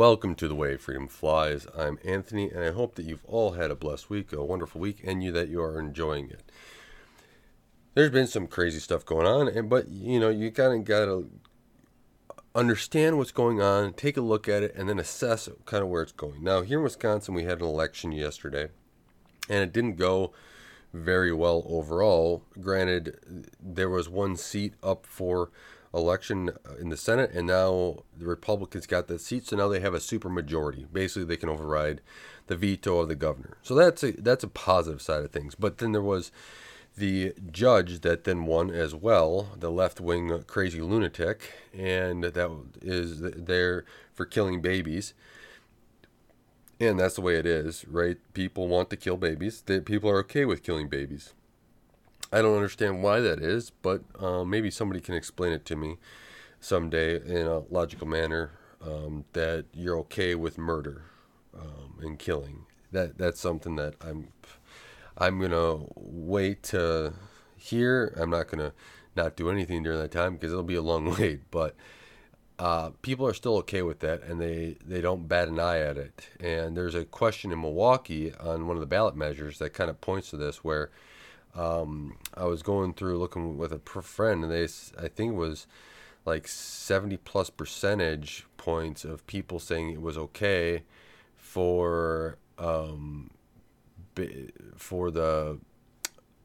Welcome to the way freedom flies. I'm Anthony, and I hope that you've all had a blessed week, a wonderful week, and you that you are enjoying it. There's been some crazy stuff going on, and but you know you kind of gotta understand what's going on, take a look at it, and then assess kind of where it's going. Now, here in Wisconsin, we had an election yesterday, and it didn't go very well overall. Granted, there was one seat up for election uh, in the Senate, and now the Republicans got that seat, so now they have a super majority. Basically, they can override the veto of the governor. So that's a that's a positive side of things. But then there was the judge that then won as well, the left wing crazy lunatic, and that is there for killing babies. And that's the way it is, right? People want to kill babies. people are okay with killing babies. I don't understand why that is, but uh, maybe somebody can explain it to me someday in a logical manner. Um, that you're okay with murder um, and killing. That that's something that I'm I'm gonna wait to hear. I'm not gonna not do anything during that time because it'll be a long wait. But uh, people are still okay with that, and they they don't bat an eye at it. And there's a question in Milwaukee on one of the ballot measures that kind of points to this, where um, I was going through looking with a friend, and they I think it was like 70 plus percentage points of people saying it was okay for um, for the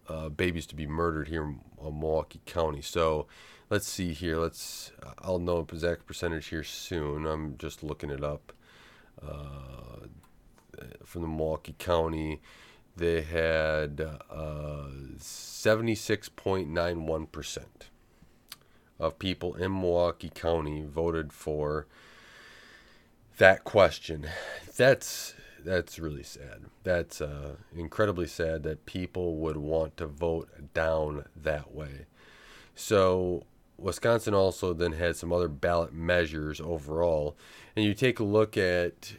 uh, babies to be murdered here in Milwaukee County. So let's see here. Let's I'll know exact percentage here soon. I'm just looking it up uh, from the Milwaukee County they had uh, 76.91% of people in Milwaukee County voted for that question. That's that's really sad. That's uh, incredibly sad that people would want to vote down that way. So Wisconsin also then had some other ballot measures overall, and you take a look at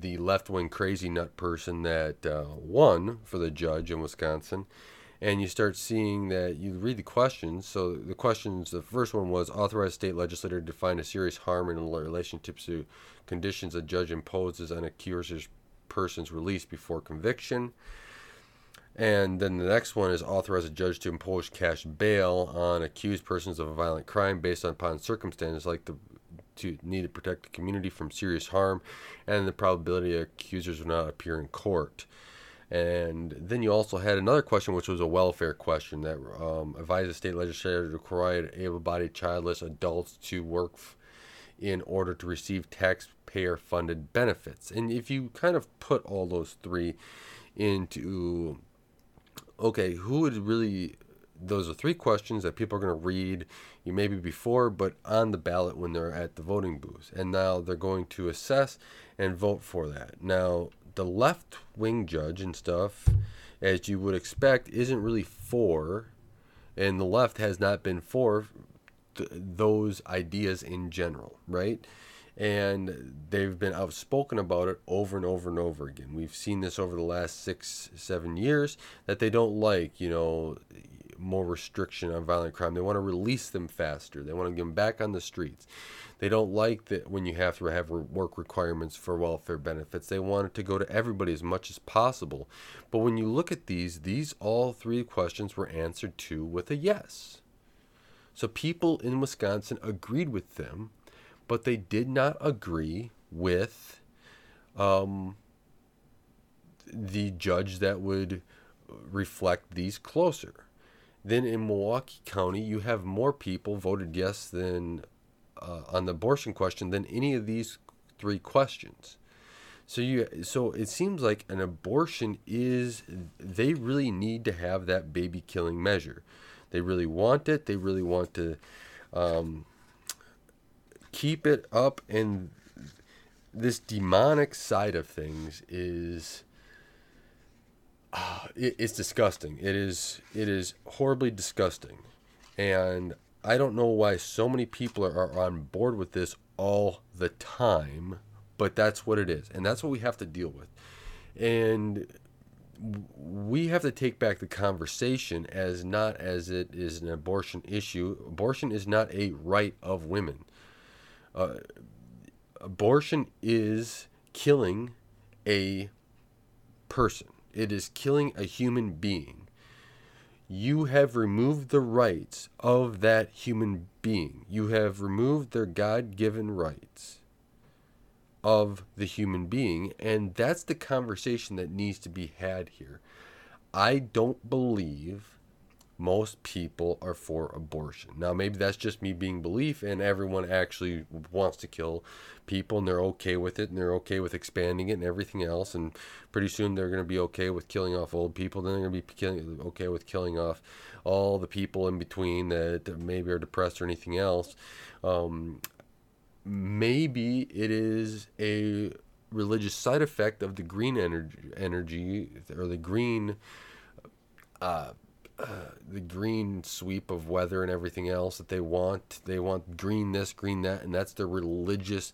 the left wing crazy nut person that uh, won for the judge in Wisconsin. And you start seeing that you read the questions. So the questions, the first one was authorize state legislator to define a serious harm in a relationship to conditions a judge imposes on accused person's release before conviction. And then the next one is authorize a judge to impose cash bail on accused persons of a violent crime based upon circumstances like the to need to protect the community from serious harm and the probability accusers will not appear in court. And then you also had another question, which was a welfare question that um, advised the state legislature to require able bodied childless adults to work f- in order to receive taxpayer funded benefits. And if you kind of put all those three into, okay, who would really those are three questions that people are going to read you maybe before but on the ballot when they're at the voting booth. And now they're going to assess and vote for that. Now the left wing judge and stuff as you would expect isn't really for and the left has not been for th- those ideas in general right? And they've been outspoken about it over and over and over again. We've seen this over the last six, seven years that they don't like, you know, more restriction on violent crime. They want to release them faster. They want to get them back on the streets. They don't like that when you have to have work requirements for welfare benefits. They want it to go to everybody as much as possible. But when you look at these, these all three questions were answered to with a yes. So people in Wisconsin agreed with them, but they did not agree with um, the judge that would reflect these closer. Then in Milwaukee County, you have more people voted yes than uh, on the abortion question than any of these three questions. So you so it seems like an abortion is they really need to have that baby killing measure. They really want it. They really want to um, keep it up, and this demonic side of things is uh, it, it's disgusting. It is it is horribly disgusting, and I don't know why so many people are, are on board with this all the time, but that's what it is, and that's what we have to deal with, and we have to take back the conversation as not as it is an abortion issue. Abortion is not a right of women. Uh, abortion is killing a person. It is killing a human being. You have removed the rights of that human being. You have removed their God given rights of the human being. And that's the conversation that needs to be had here. I don't believe most people are for abortion. Now, maybe that's just me being belief, and everyone actually wants to kill people, and they're okay with it, and they're okay with expanding it and everything else. And pretty soon they're going to be okay with killing off old people. Then they're going to be killing, okay with killing off all the people in between that maybe are depressed or anything else. Um, maybe it is a religious side effect of the green energy, energy or the green. Uh, the green sweep of weather and everything else that they want. They want green this, green that, and that's their religious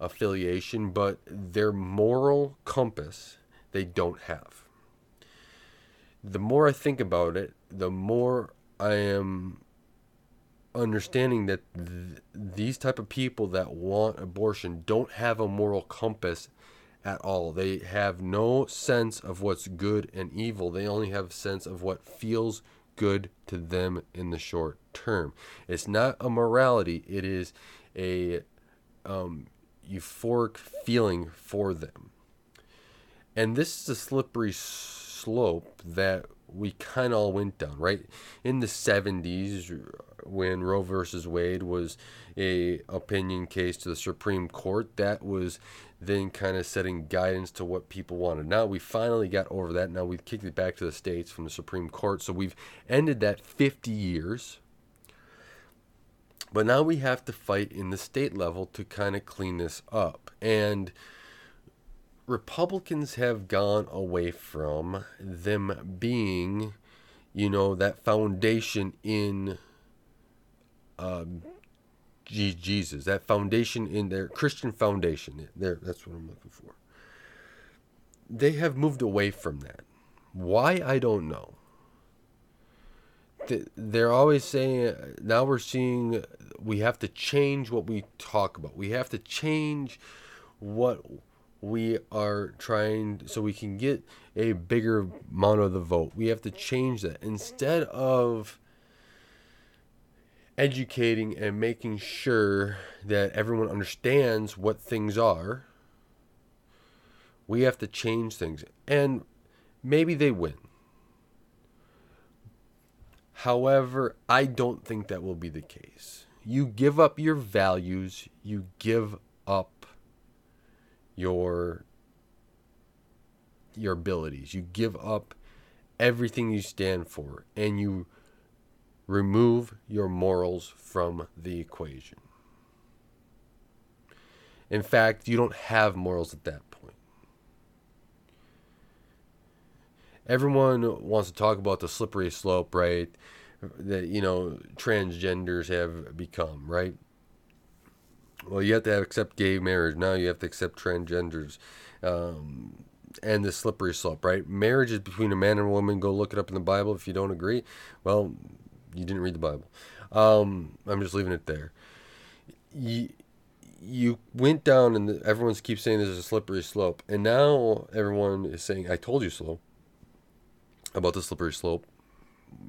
affiliation, but their moral compass they don't have. The more I think about it, the more I am understanding that th- these type of people that want abortion don't have a moral compass at all. They have no sense of what's good and evil. They only have a sense of what feels good to them in the short term. It's not a morality, it is a um, euphoric feeling for them. And this is a slippery slope that we kind of all went down, right? In the 70s, when Roe versus Wade was a opinion case to the Supreme Court, that was then kind of setting guidance to what people wanted. Now we finally got over that. Now we've kicked it back to the states from the Supreme Court. So we've ended that 50 years. But now we have to fight in the state level to kind of clean this up. And Republicans have gone away from them being, you know, that foundation in um, Jesus, that foundation in their Christian foundation. There, that's what I'm looking for. They have moved away from that. Why I don't know. They're always saying now we're seeing we have to change what we talk about. We have to change what we are trying so we can get a bigger amount of the vote. We have to change that instead of educating and making sure that everyone understands what things are, we have to change things. And maybe they win. However, I don't think that will be the case. You give up your values, you give up your your abilities. You give up everything you stand for and you remove your morals from the equation. In fact, you don't have morals at that point. Everyone wants to talk about the slippery slope, right? That, you know, transgenders have become, right? Well, you have to accept gay marriage. Now you have to accept transgenders. Um, and the slippery slope, right? Marriage is between a man and a woman. Go look it up in the Bible if you don't agree. Well, you didn't read the Bible. Um, I'm just leaving it there. You, you went down, and everyone keeps saying there's a slippery slope, and now everyone is saying, "I told you so." About the slippery slope.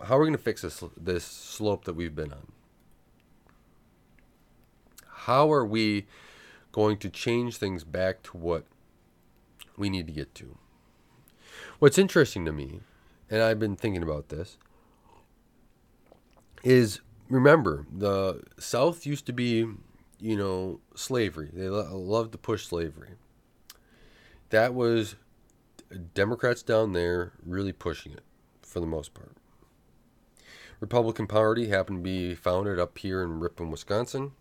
How are we going to fix this this slope that we've been on? How are we going to change things back to what we need to get to? What's interesting to me, and I've been thinking about this, is remember the South used to be, you know, slavery. They lo- loved to push slavery. That was Democrats down there really pushing it for the most part. Republican Party happened to be founded up here in Ripon, Wisconsin.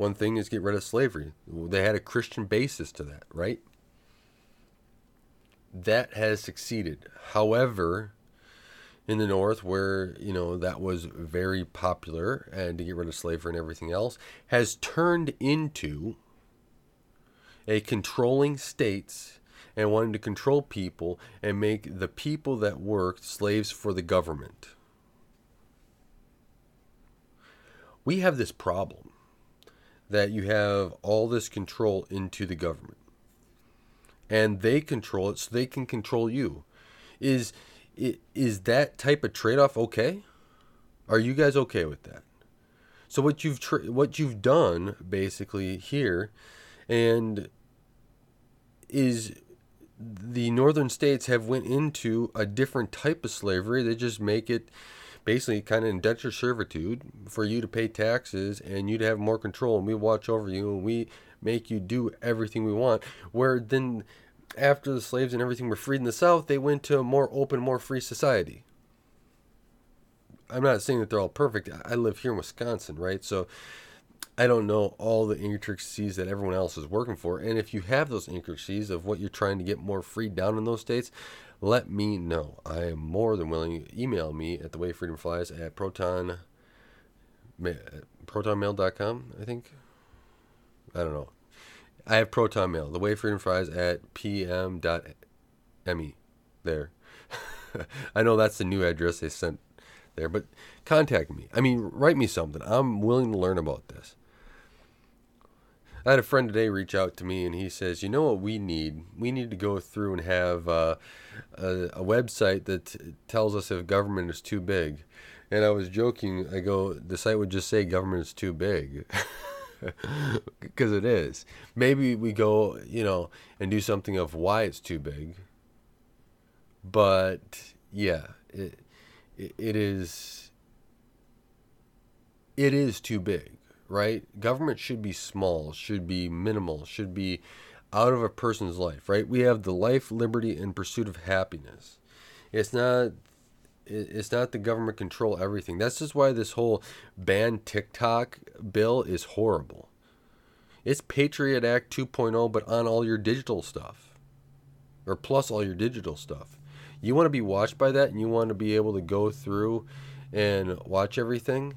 One thing is get rid of slavery. They had a Christian basis to that, right? That has succeeded. However, in the North, where you know that was very popular, and to get rid of slavery and everything else, has turned into a controlling states and wanting to control people and make the people that worked slaves for the government. We have this problem that you have all this control into the government. And they control it so they can control you. Is is that type of trade-off okay? Are you guys okay with that? So what you've tra- what you've done basically here and is the northern states have went into a different type of slavery. They just make it basically kind of indenture servitude for you to pay taxes and you to have more control. And we watch over you and we make you do everything we want. Where then after the slaves and everything were freed in the south they went to a more open more free society. I'm not saying that they're all perfect. I live here in wisconsin right? So I don't know all the intricacies that everyone else is working for. And if you have those intricacies of what you're trying to get more free down in those states, let me know. I am more than willing. Email me at the way freedom flies at proton protonmail.com, I think. I don't know. I have proton mail. The way freedom flies at pm.me there. I know that's the new address they sent there, but contact me. I mean, write me something. I'm willing to learn about this. I had a friend today reach out to me and he says, "You know what we need? We need to go through and have uh, a, a, website that tells us if government is too big." And I was joking. I go, "The site would just say government is too big." Because it is. Maybe we go, you know, and do something of why it's too big. But yeah, it, it, it is. It is too big right? Government should be small, should be minimal, should be out of a person's life, right? We have the life, liberty, and pursuit of happiness. It's not it's not the government control everything. That's just why this whole ban TikTok bill is horrible. It's Patriot Act 2.0 but on all your digital stuff. Or plus all your digital stuff. You want to be watched by that and you want to be able to go through and watch everything?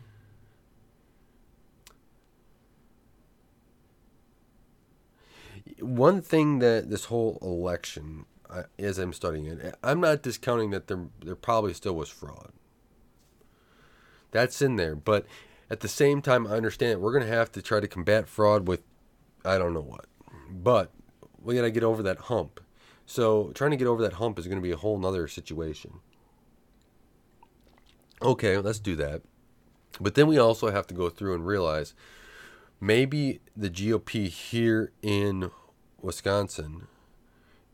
One thing that this whole election, uh, as I'm studying it, I'm not discounting that there there probably still was fraud. That's in there, but at the same time, I understand we're going to have to try to combat fraud with, I don't know what, but we got to get over that hump. So trying to get over that hump is going to be a whole nother situation. Okay, let's do that. But then we also have to go through and realize maybe the GOP here in Wisconsin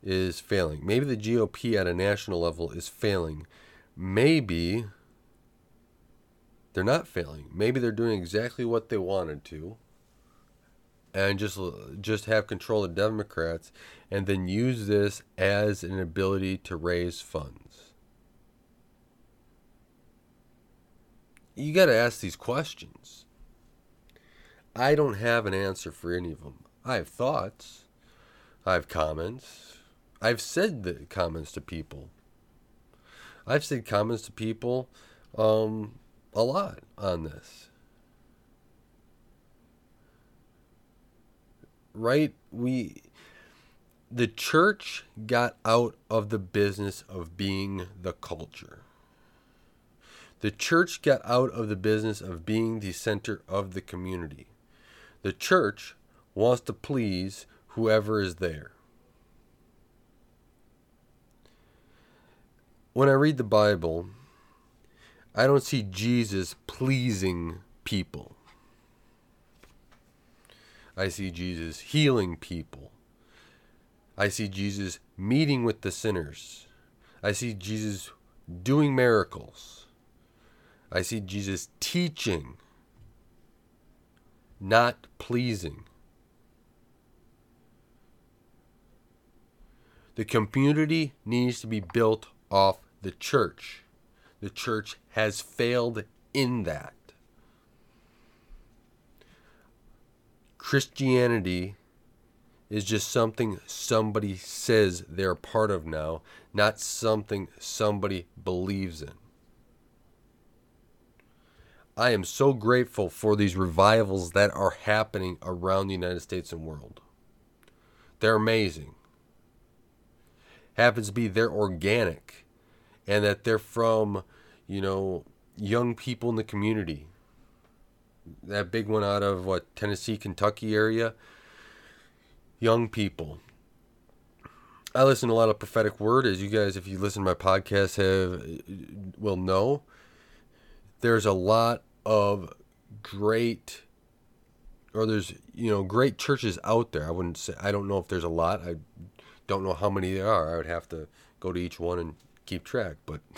is failing. Maybe the GOP at a national level is failing. Maybe they're not failing. Maybe they're doing exactly what they wanted to and just just have control of Democrats and then use this as an ability to raise funds. You got to ask these questions. I don't have an answer for any of them. I have thoughts. I have comments. I've said the comments to people. I've said comments to people um, a lot on this. Right? We the church got out of the business of being the culture. The church got out of the business of being the center of the community. The church wants to please whoever is there. When I read the Bible, I don't see Jesus pleasing people. I see Jesus healing people. I see Jesus meeting with the sinners. I see Jesus doing miracles. I see Jesus teaching not pleasing. The community needs to be built off the church. The church has failed in that. Christianity is just something somebody says they're part of now, not something somebody believes in. I am so grateful for these revivals that are happening around the United States and world. They're amazing. Happens to be they're organic and that they're from, you know, young people in the community. that big one out of what Tennessee, Kentucky area. Young people. I listen to a lot of prophetic word, as you guys, if you listen to my podcast, have uh, will know. There's a lot of great, or there's you know great churches out there. I wouldn't say I don't know if there's a lot. I don't know how many there are. I would have to go to each one and keep track, but.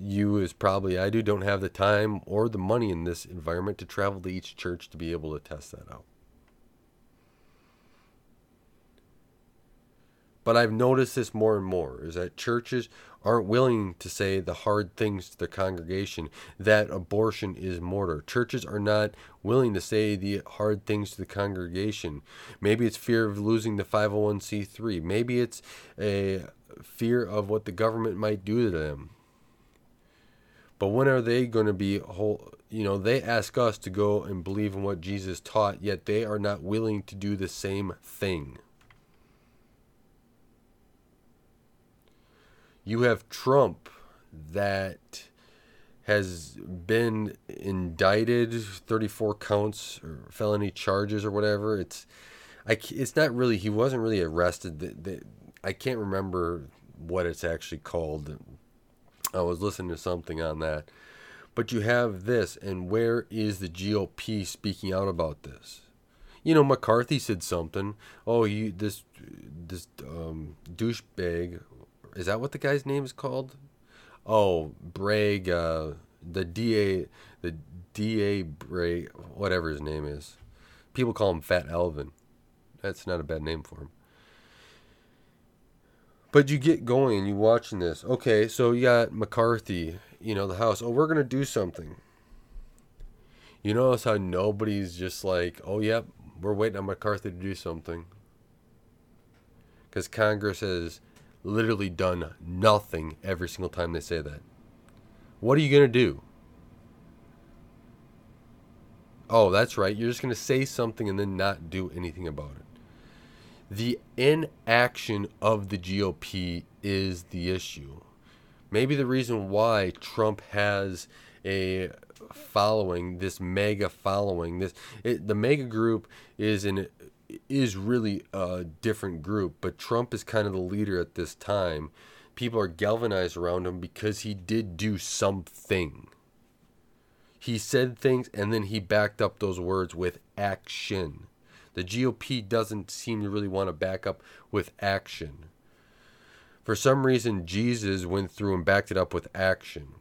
you as probably I do don't have the time or the money in this environment to travel to each church to be able to test that out. But I've noticed this more and more is that churches aren't willing to say the hard things to the congregation that abortion is murder. Churches are not willing to say the hard things to the congregation. Maybe it's fear of losing the 501c3. Maybe it's a fear of what the government might do to them. But when are they going to be whole? You know, they ask us to go and believe in what Jesus taught, yet they are not willing to do the same thing. You have Trump that has been indicted 34 counts or felony charges or whatever it's I, it's not really he wasn't really arrested the, the, i can't remember what it's actually called I was listening to something on that. But you have this, and where is the GOP speaking out about this? You know, McCarthy said something. Oh, you this this um, douchebag. Is that what the guy's name is called? Oh, Bragg, uh, the DA, the DA Bragg, whatever his name is. People call him Fat Alvin. That's not a bad name for him. But you get going, you watching this. Okay, so you got McCarthy, you know, the House. Oh, we're gonna do something. You notice how nobody's just like, oh, yep, we're waiting on McCarthy to do something. Because Congress has literally done nothing every single time they say that. What are you going to do? Oh, that's right. You're just going to say something and then not do anything about it the inaction of the GOP is the issue. Maybe the reason why Trump has a following, this MAGA following, this it, the MAGA group is an is really a different group, but Trump is kind of the leader at this time. People are galvanized around him because he did do something. He said things and then he backed up those words with action. The GOP doesn't seem to really want to back up with action. For some reason, Jesus went through and backed it up with action.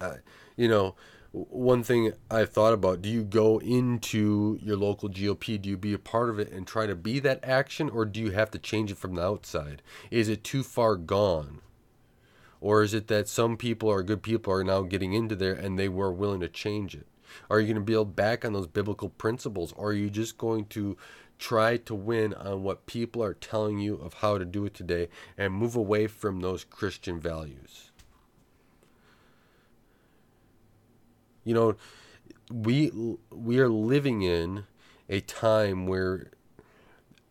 Uh, you know, one thing I've thought about do you go into your local GOP? Do you be a part of it and try to be that action, or do you have to change it from the outside? Is it too far gone? Or is it that some people are good people are now getting into there and they were willing to change it? Are you going to build back on those biblical principles? Or are you just going to try to win on what people are telling you of how to do it today and move away from those Christian values? You know, we we are living in a time where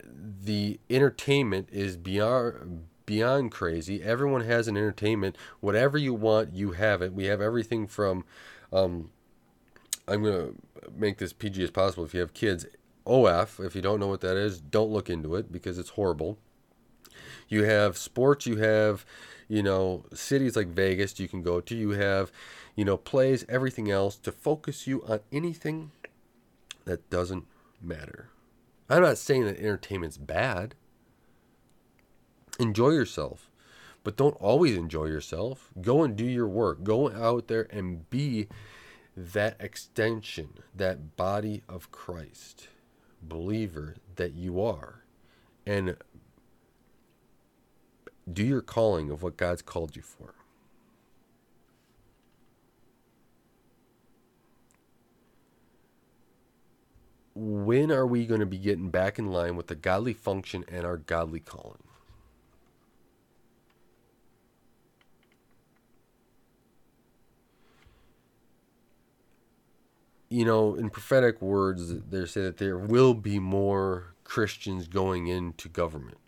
the entertainment is beyond beyond crazy. Everyone has an entertainment. Whatever you want, you have it. We have everything from um, I'm going to make this PG as possible. If you have kids, OF, if you don't know what that is, don't look into it because it's horrible. You have sports, you have, you know, cities like Vegas you can go to, you have, you know, plays, everything else to focus you on anything that doesn't matter. I'm not saying that entertainment's bad. Enjoy yourself, but don't always enjoy yourself. Go and do your work. Go out there and be that extension, that body of Christ, believer that you are, and do your calling of what God's called you for. When are we going to be getting back in line with the godly function and our godly calling? you know, in prophetic words, they say that there will be more Christians going into government,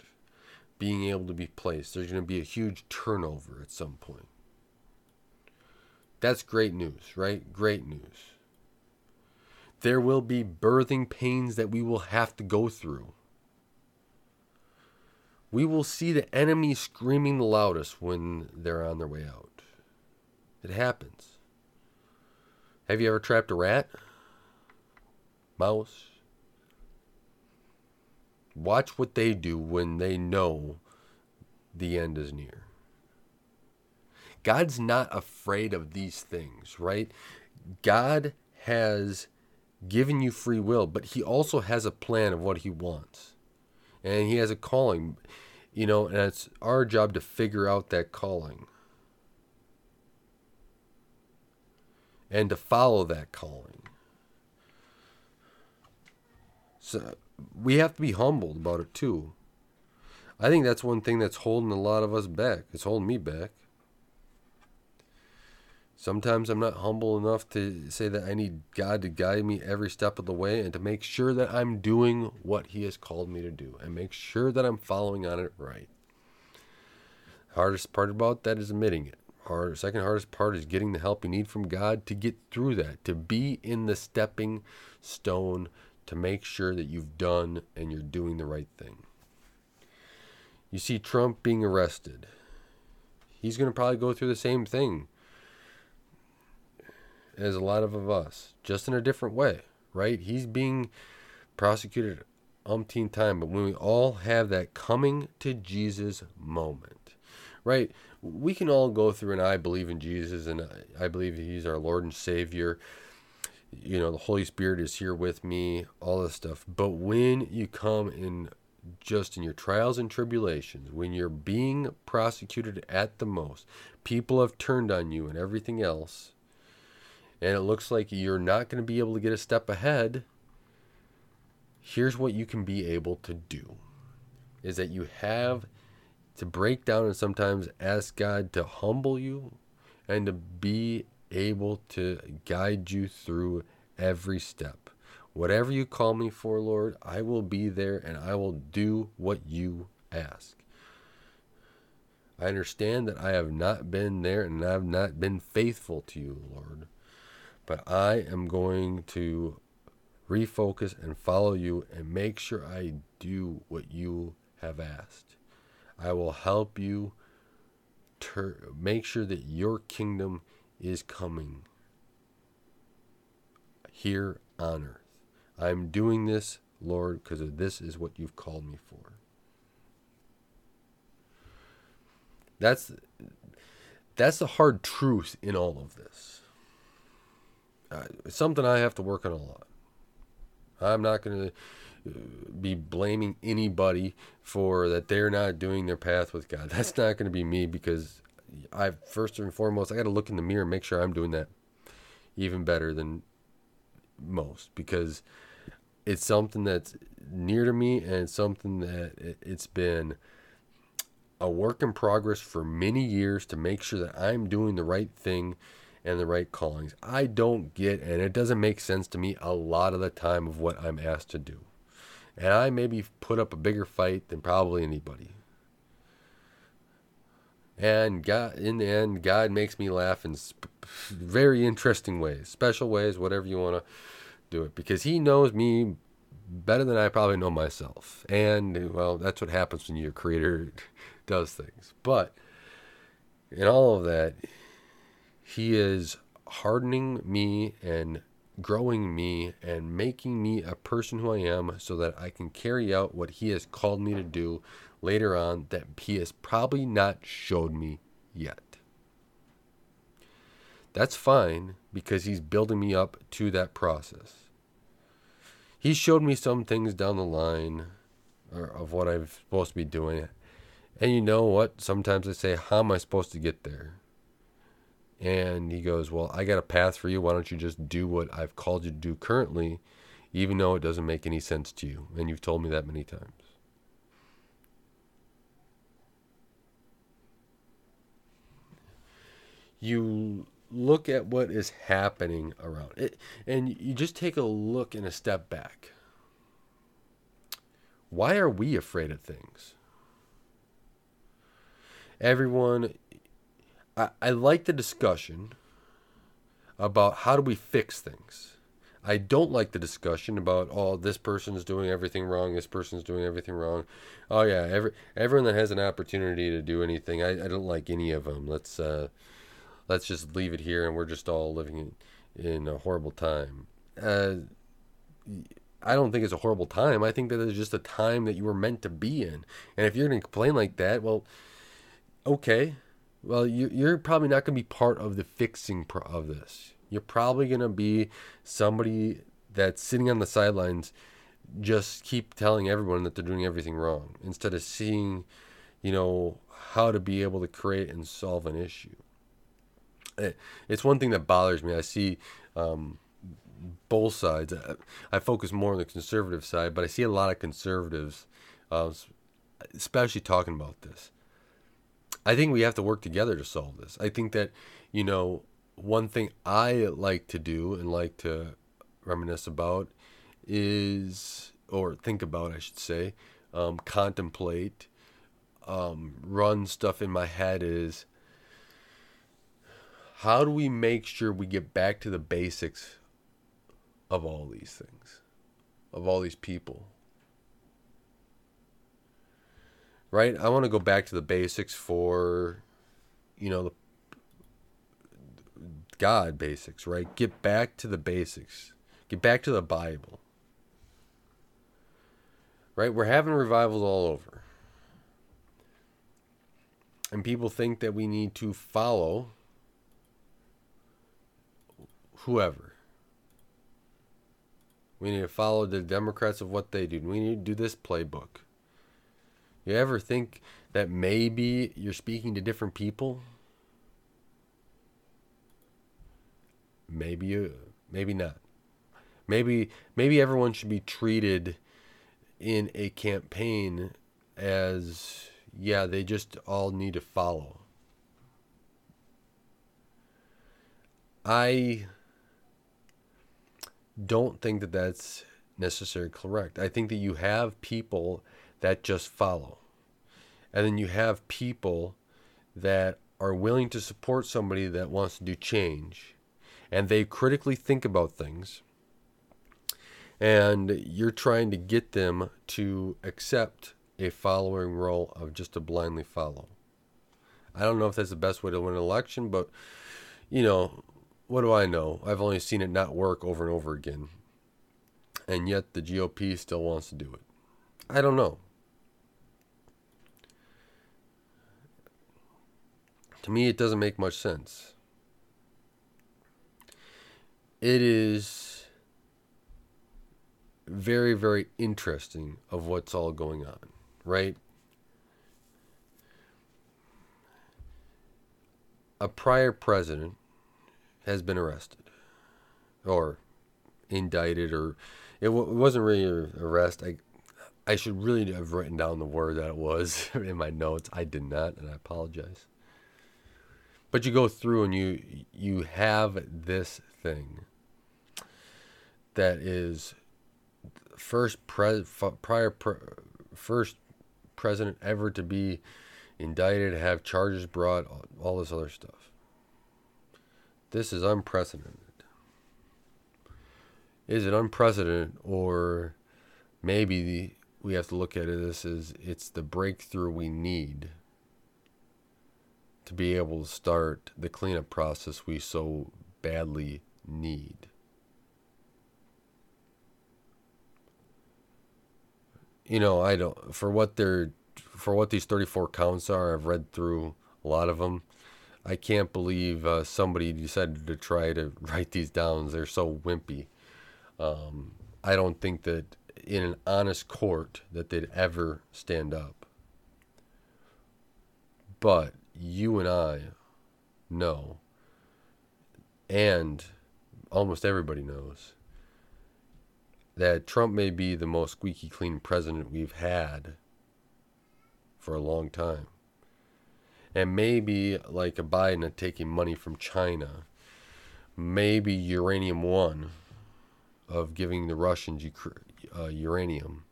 being able to be placed. There's going to be a huge turnover at some point. That's great news, right? Great news. There will be birthing pains that we will have to go through. We will see the enemy screaming the loudest when they're on their way out. It happens. Have you ever trapped a rat? Mouse? Watch what they do when they know the end is near. God's not afraid of these things, right? God has given you free will, but He also has a plan of what He wants. And He has a calling, you know, and it's our job to figure out that calling and to follow that calling. So we have to be humbled about it too. I think that's one thing that's holding a lot of us back. It's holding me back. Sometimes I'm not humble enough to say that I need God to guide me every step of the way and to make sure that I'm doing what He has called me to do and make sure that I'm following on it right. Hardest part about that is admitting it. Hard, second hardest part is getting the help you need from God to get through that, to be in the stepping stone, to make sure that you've done and you're doing the right thing. You see Trump being arrested. He's going to probably go through the same thing as a lot of us, just in a different way, right? He's being prosecuted umpteen time, but when we all have that coming to Jesus moment, right? We can all go through and I believe in Jesus and I believe he's our Lord and Savior. You know, the Holy Spirit is here with me, all this stuff. But when you come in just in your trials and tribulations, when you're being prosecuted at the most, people have turned on you and everything else, and it looks like you're not going to be able to get a step ahead, here's what you can be able to do is that you have to break down and sometimes ask God to humble you and to be able to guide you through every step. Whatever you call me for, Lord, I will be there and I will do what you ask. I understand that I have not been there and I have not been faithful to you, Lord. But I am going to refocus and follow you and make sure I do what you have asked. I will help you ter- make sure that your kingdom is coming here on earth. I'm doing this, Lord, because this is what you've called me for. That's that's the hard truth in all of this uh, it's something I have to work on a lot. I'm not going to uh, be blaming anybody for that they're not doing their path with God. That's not going to be me because I first and foremost I got to look in the mirror and make sure I'm doing that even better than most because it's something that's near to me and something that it's been a work in progress for many years to make sure that I'm doing the right thing and the right callings. I don't get, and it doesn't make sense to me a lot of the time of what I'm asked to do. And I maybe put up a bigger fight than probably anybody. And God, in the end, God makes me laugh in sp- very interesting ways, special ways, whatever you want to do it, because He knows me better than I probably know myself. And well, that's what happens when your Creator does things. But in all of that, he is hardening me and growing me and making me a person who I am so that I can carry out what He has called me to do later on that He has probably not showed me yet. That's fine because He's building me up to that process. He showed me some things down the line of what I'm supposed to be doing. And you know what? Sometimes I say, How am I supposed to get there? And he goes, Well, I got a path for you. Why don't you just do what I've called you to do currently, even though it doesn't make any sense to you? And you've told me that many times. You look at what is happening around it, and you just take a look and a step back. Why are we afraid of things? Everyone I, I like the discussion. about how do we fix things. I don't like the discussion about oh this person's doing everything wrong, this person's doing everything wrong. Oh yeah, every everyone that has an opportunity to do anything, I, I don't like any of them. Let's uh, let's just leave it here, and we're just all living in, in a horrible time. Uh, I don't think it's a horrible time. I think that it's just a time that you were meant to be in. And if you're going to complain like that, well, okay. Well, you, you're probably not going to be part of the fixing of this. You're probably going to be somebody that's sitting on the sidelines, just keep telling everyone that they're doing everything wrong instead of seeing, you know, how to be able to create and solve an issue. It's one thing that bothers me. I see um, both sides. I focus more on the conservative side, but I see a lot of conservatives, uh, especially talking about this. I think we have to work together to solve this. I think that, you know, one thing I like to do and like to reminisce about is, or think about, I should say, um, contemplate, um, run stuff in my head is how do we make sure we get back to the basics of all these things, of all these people. Right? I want to go back to the basics for, you know, the God basics, right? Get back to the basics. Get back to the Bible. Right? We're having revivals all over. And people think that we need to follow whoever. We need to follow the Democrats of what they do. We need to do this playbook. You ever think that maybe you're speaking to different people? Maybe you, maybe not. Maybe maybe everyone should be treated in a campaign as yeah, they just all need to follow. I don't think that that's necessarily correct. I think that you have people that just follow. And then you have people that are willing to support somebody that wants to do change. And they critically think about things. And you're trying to get them to accept a following role of just to blindly follow. I don't know if that's the best way to win an election, but you know, what do I know? I've only seen it not work over and over again. And yet the GOP still wants to do it. I don't know. To me, it doesn't make much sense. It is very, very interesting of what's all going on, right? A prior president has been arrested or indicted or it, w- it wasn't really an arrest. I I should really have written down the word that it was in my notes. I did not, and I apologize. But you go through and you you have this thing that is first pre, prior pre, first president ever to be indicted, have charges brought, all this other stuff. This is unprecedented. Is it unprecedented, or maybe the, we have to look at it this as it's the breakthrough we need to be able to start the cleanup process we so badly need. You know, I don't for what they're for what these 34 counts are, I've read through a lot of them. I can't believe uh, somebody decided to try to write these down. They're so wimpy. Um, I don't think that in an honest court that they'd ever stand up. But you and I know, and almost everybody knows, that Trump may be the most squeaky clean president we've had for a long time and maybe like a Biden taking money from China, maybe Uranium One of giving the Russians uh, uranium,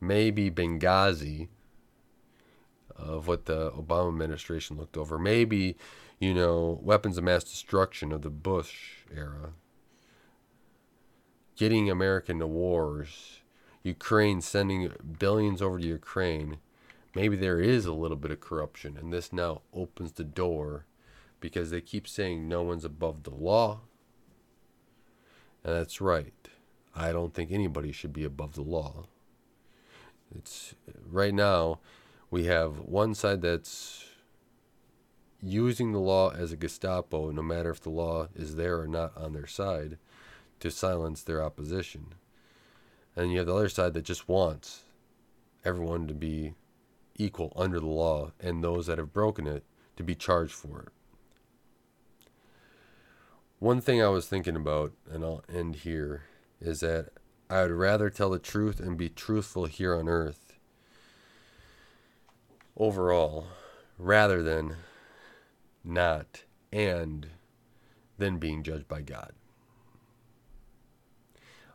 maybe Benghazi of what the Obama administration looked over. Maybe, you know, weapons of mass destruction of the Bush era. Getting America into wars. Ukraine sending billions over to Ukraine. Maybe there is a little bit of corruption, and this now opens the door because they keep saying no one's above the law. And that's right. I don't think anybody should be above the law. It's right now we have one side that's using the law as a Gestapo, no matter if the law is there or not on their side, to silence their opposition. And you have the other side that just wants everyone to be equal under the law and those that have broken it to be charged for it. One thing I was thinking about, and I'll end here, is that I would rather tell the truth and be truthful here on earth overall rather than not and then being judged by God.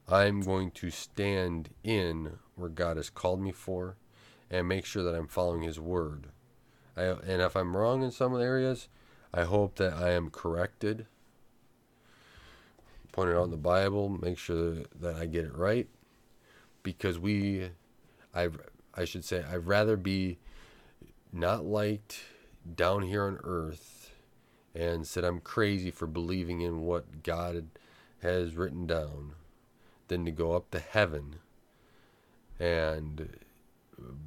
I'm going to stand in where God has called me for and make sure that I'm following His word. I, and if I'm wrong in some areas, I hope that I am corrected point it out in the Bible, make sure that I get it right, because we, I, I should say, I'd rather be not liked down here on earth, and said I'm crazy for believing in what God has written down, than to go up to heaven and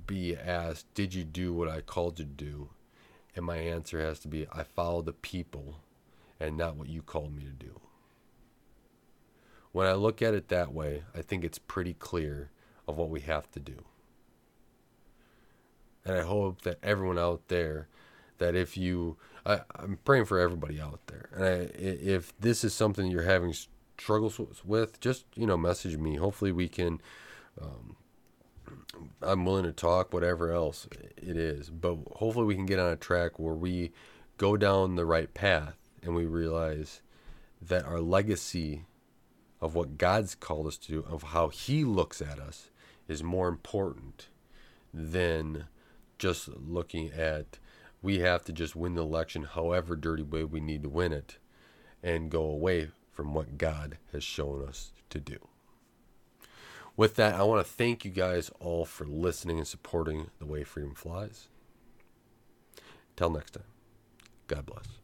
be asked, Did you do what I called you to do? And my answer has to be, I follow the people and not what you called me to do. When I look at it that way, I think it's pretty clear of what we have to do. And I hope that everyone out there, that if you, I, am praying for everybody out there. And I, if this is something you're having struggles with, just, you know, message me. Hopefully we can, um, I'm willing to talk, whatever else it is. But hopefully we can get on a track where we go down the right path and we realize that our legacy of what God's called us to do, of how He looks at us, is more important than just looking at we have to just win the election however dirty way we need to win it and go away from what God has shown us to do. With that, I want to thank you guys all for listening and supporting The Way Freedom Flies. Till next time, God bless.